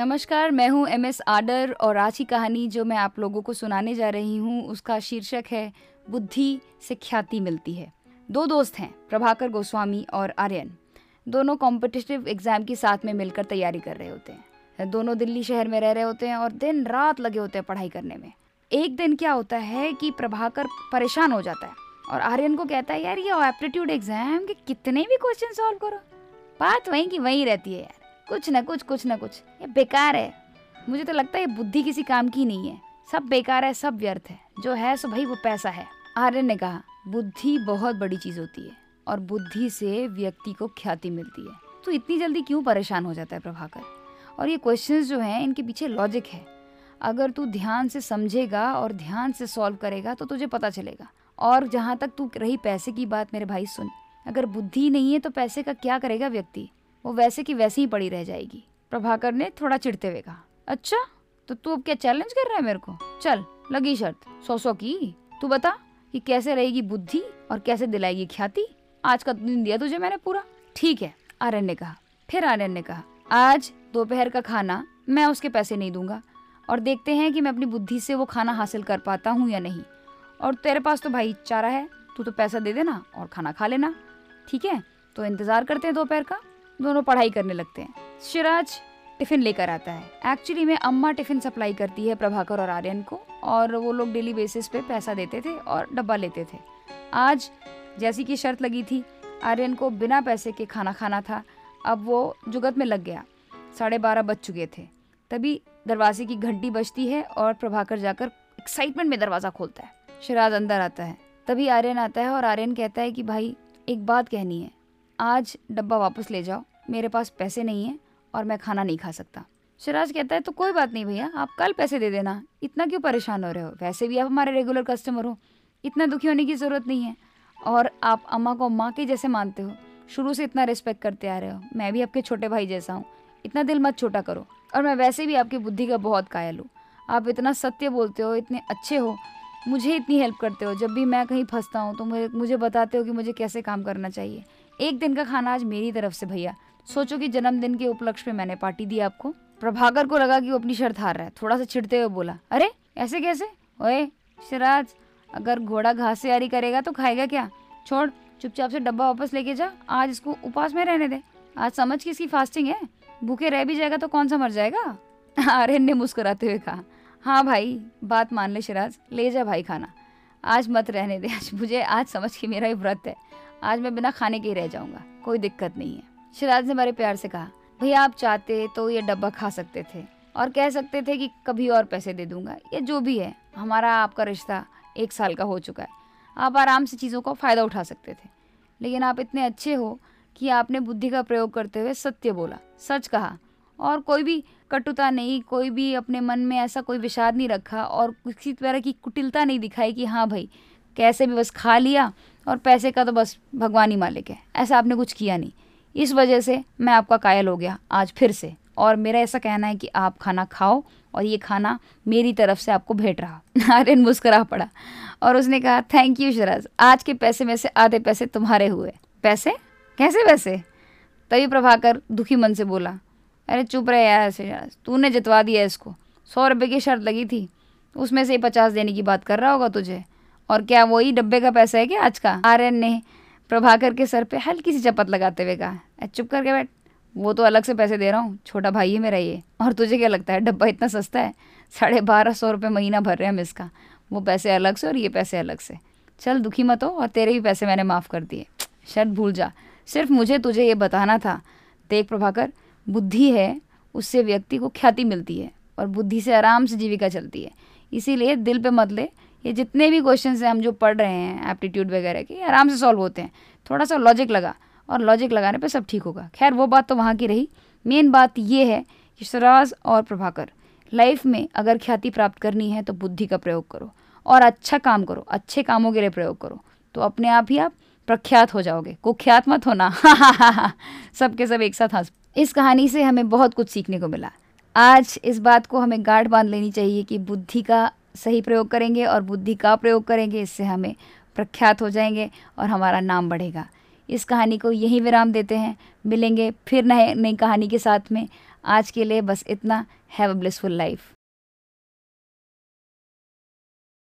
नमस्कार, मैं हूँ एम एस आडर और आज की कहानी जो मैं आप लोगों को सुनाने जा रही हूँ, उसका शीर्षक है, बुद्धि से ख्याति मिलती है। दो दोस्त हैं, प्रभाकर गोस्वामी और आर्यन। दोनों कॉम्पिटिटिव एग्ज़ाम की साथ में मिलकर तैयारी कर रहे होते हैं। दोनों दिल्ली शहर में रह रहे होते हैं और दिन रात लगे होते हैं पढ़ाई करने में। एक दिन क्या होता है कि प्रभाकर परेशान हो जाता है और आर्यन को कहता है, यार, ये एप्टीट्यूड एग्ज़ाम के कितने भी क्वेश्चन सॉल्व करो। बात वहीं की वहीं रहती है यार। कुछ ना कुछ कुछ ना कुछ। ये बेकार है। मुझे तो लगता है ये बुद्धि किसी काम की नहीं है। सब बेकार है, सब व्यर्थ है। जो है सो भाई वो पैसा है। आर्यन ने कहा, बुद्धि बहुत बड़ी चीज़ होती है और बुद्धि से व्यक्ति को ख्याति मिलती है। तो इतनी जल्दी क्यों परेशान हो जाता है प्रभाकर? और ये क्वेश्चंस जो हैं, इनके पीछे लॉजिक है। अगर तू ध्यान से समझेगा और ध्यान से सॉल्व करेगा तो तुझे पता चलेगा। और जहाँ तक तू रही पैसे की बात मेरे भाई सुन। अगर बुद्धि नहीं है तो पैसे का क्या करेगा व्यक्ति? वो वैसे की वैसे ही पड़ी रह जाएगी। प्रभाकर ने थोड़ा चिढ़ते हुए कहा अच्छा तो तू अब क्या चैलेंज कर रहा है मेरे को? चल, लगी शर्त। सौ सौ की। तू बता कि कैसे रहेगी बुद्धि और कैसे दिलाएगी ख्याति? आज का दिन दिया तुझे मैंने पूरा। ठीक है, आर्यन ने कहा। फिर आर्यन ने कहा, आज दोपहर का खाना मैं उसके पैसे नहीं दूँगा और देखते हैं कि मैं अपनी बुद्धि से वो खाना हासिल कर पाता हूँ या नहीं। और तेरे पास तो भाई चारा है, तू तो पैसा दे देना और खाना खा लेना। ठीक है तो इंतज़ार करते हैं दोपहर का। दोनों पढ़ाई करने लगते हैं। शिराज टिफ़िन लेकर आता है। एक्चुअली में अम्मा टिफ़िन सप्लाई करती है प्रभाकर और आर्यन को, और वो लोग डेली बेसिस पे पैसा देते थे और डब्बा लेते थे। आज जैसी की शर्त लगी थी, आर्यन को बिना पैसे के खाना खाना था। अब वो जुगत में लग गया। साढ़े बारह बज चुके थे। तभी दरवाजे की घंटी बजती है और प्रभाकर जाकर एक्साइटमेंट में दरवाज़ा खोलता है। शिराज अंदर आता है। तभी आर्यन आता है और आर्यन कहता है कि भाई, एक बात कहनी है। आज डब्बा वापस ले जाओ। मेरे पास पैसे नहीं है और मैं खाना नहीं खा सकता। शिराज कहता है तो कोई बात नहीं भैया, आप कल पैसे दे देना। इतना क्यों परेशान हो रहे हो? वैसे भी आप हमारे रेगुलर कस्टमर हो। इतना दुखी होने की ज़रूरत नहीं है। और आप अम्मा को माँ के जैसे मानते हो। शुरू से इतना रिस्पेक्ट करते आ रहे हो। मैं भी आपके छोटे भाई जैसा हूँ। इतना दिल मत छोटा करो। और मैं वैसे भी आपकी बुद्धि का बहुत कायल हूँ। आप इतना सत्य बोलते हो, इतने अच्छे हो, मुझे इतनी हेल्प करते हो। जब भी मैं कहीं फंसता हूँ तो मुझे मुझे बताते हो कि मुझे कैसे काम करना चाहिए। एक दिन का खाना आज मेरी तरफ़ से भैया। सोचो कि जन्मदिन के उपलक्ष्य में मैंने पार्टी दी आपको। प्रभाकर को लगा कि वो अपनी शर्त हार रहा है। थोड़ा सा छिड़ते हुए बोला, अरे, ऐसे कैसे? ओए शराज अगर घोड़ा घास से यारी करेगा तो खाएगा क्या? छोड़, चुपचाप से डब्बा वापस लेके जा। आज इसको उपास में रहने दे। आज समझ की इसकी फास्टिंग है? भूखे रह भी जाएगा तो कौन सा मर जाएगा? आर्यन ने मुस्कुराते हुए कहा हाँ भाई, बात मान ले शिराज ले जा भाई खाना। आज मत रहने दे। आज मुझे, आज समझ के मेरा ही व्रत है। आज मैं बिना खाने के ही रह जाऊँगा। कोई दिक्कत नहीं है। शिराज ने बड़े प्यार से कहा, भैया, आप चाहते तो ये डब्बा खा सकते थे और कह सकते थे कि कभी और पैसे दे दूँगा। ये जो भी है, हमारा आपका रिश्ता एक साल का हो चुका है। आप आराम से चीज़ों का फ़ायदा उठा सकते थे। लेकिन आप इतने अच्छे हो कि आपने बुद्धि का प्रयोग करते हुए सत्य बोला, सच कहा। और कोई भी कटुता नहीं, कोई भी अपने मन में ऐसा कोई विषाद नहीं रखा और किसी तरह की कुटिलता नहीं दिखाई कि हाँ भाई, कैसे भी बस खा लिया और पैसे का तो बस भगवान ही मालिक है। ऐसा आपने कुछ किया नहीं। इस वजह से मैं आपका कायल हो गया आज फिर से। और मेरा ऐसा कहना है कि आप खाना खाओ और ये खाना मेरी तरफ़ से आपको भेंट रहा। आर्यन मुस्करा पड़ा और उसने कहा थैंक यू शराज आज के पैसे में से आधे पैसे तुम्हारे हुए। पैसे? कैसे पैसे? तभी प्रभाकर दुखी मन से बोला, अरे चुप रहे यार ऐसे तूने जितवा दिया इसको। सौ रुपये की शर्त लगी थी। उसमें से पचास देने की बात कर रहा होगा तुझे। और क्या वही डब्बे का पैसा है क्या आज का? आर्यन ने प्रभाकर के सर पे हल्की सी चपत लगाते हुए कहा चुप करके बैठ। वो तो अलग से पैसे दे रहा हूँ। छोटा भाई है मेरा ये। और तुझे क्या लगता है, डब्बा इतना सस्ता है? साढ़े बारह सौ रुपये महीना भर रहे हैं हम इसका। वो पैसे अलग से और ये पैसे अलग से। चल, दुखी मत हो और तेरे भी पैसे मैंने माफ़ कर दिए। शर्त भूल जा। सिर्फ़ मुझे तुझे ये बताना था। देख प्रभाकर, बुद्धि है, उससे व्यक्ति को ख्याति मिलती है और बुद्धि से आराम से जीविका चलती है। इसीलिए दिल पे मत ले। ये जितने भी क्वेश्चन हैं हम जो पढ़ रहे हैं एप्टीट्यूड वगैरह के आराम से सॉल्व होते हैं। थोड़ा सा लॉजिक लगा और लॉजिक लगाने पर सब ठीक होगा। खैर, वो बात तो वहाँ की रही। मेन बात ये है कि सराज और प्रभाकर लाइफ में अगर ख्याति प्राप्त करनी है तो बुद्धि का प्रयोग करो और अच्छा काम करो, अच्छे कामों के लिए प्रयोग करो। तो अपने आप ही आप प्रख्यात हो जाओगे। कुख्यात मत होना। सबके सब एक साथ हंस। इस कहानी से हमें बहुत कुछ सीखने को मिला। आज इस बात को हमें गाढ़ बाँध लेनी चाहिए कि बुद्धि का सही प्रयोग करेंगे और बुद्धि का प्रयोग करेंगे, इससे हमें प्रख्यात हो जाएँगे और हमारा नाम बढ़ेगा। इस कहानी को यहीं विराम देते हैं। मिलेंगे फिर नए, नई कहानी के साथ में। आज के लिए बस इतना। Have a blissful life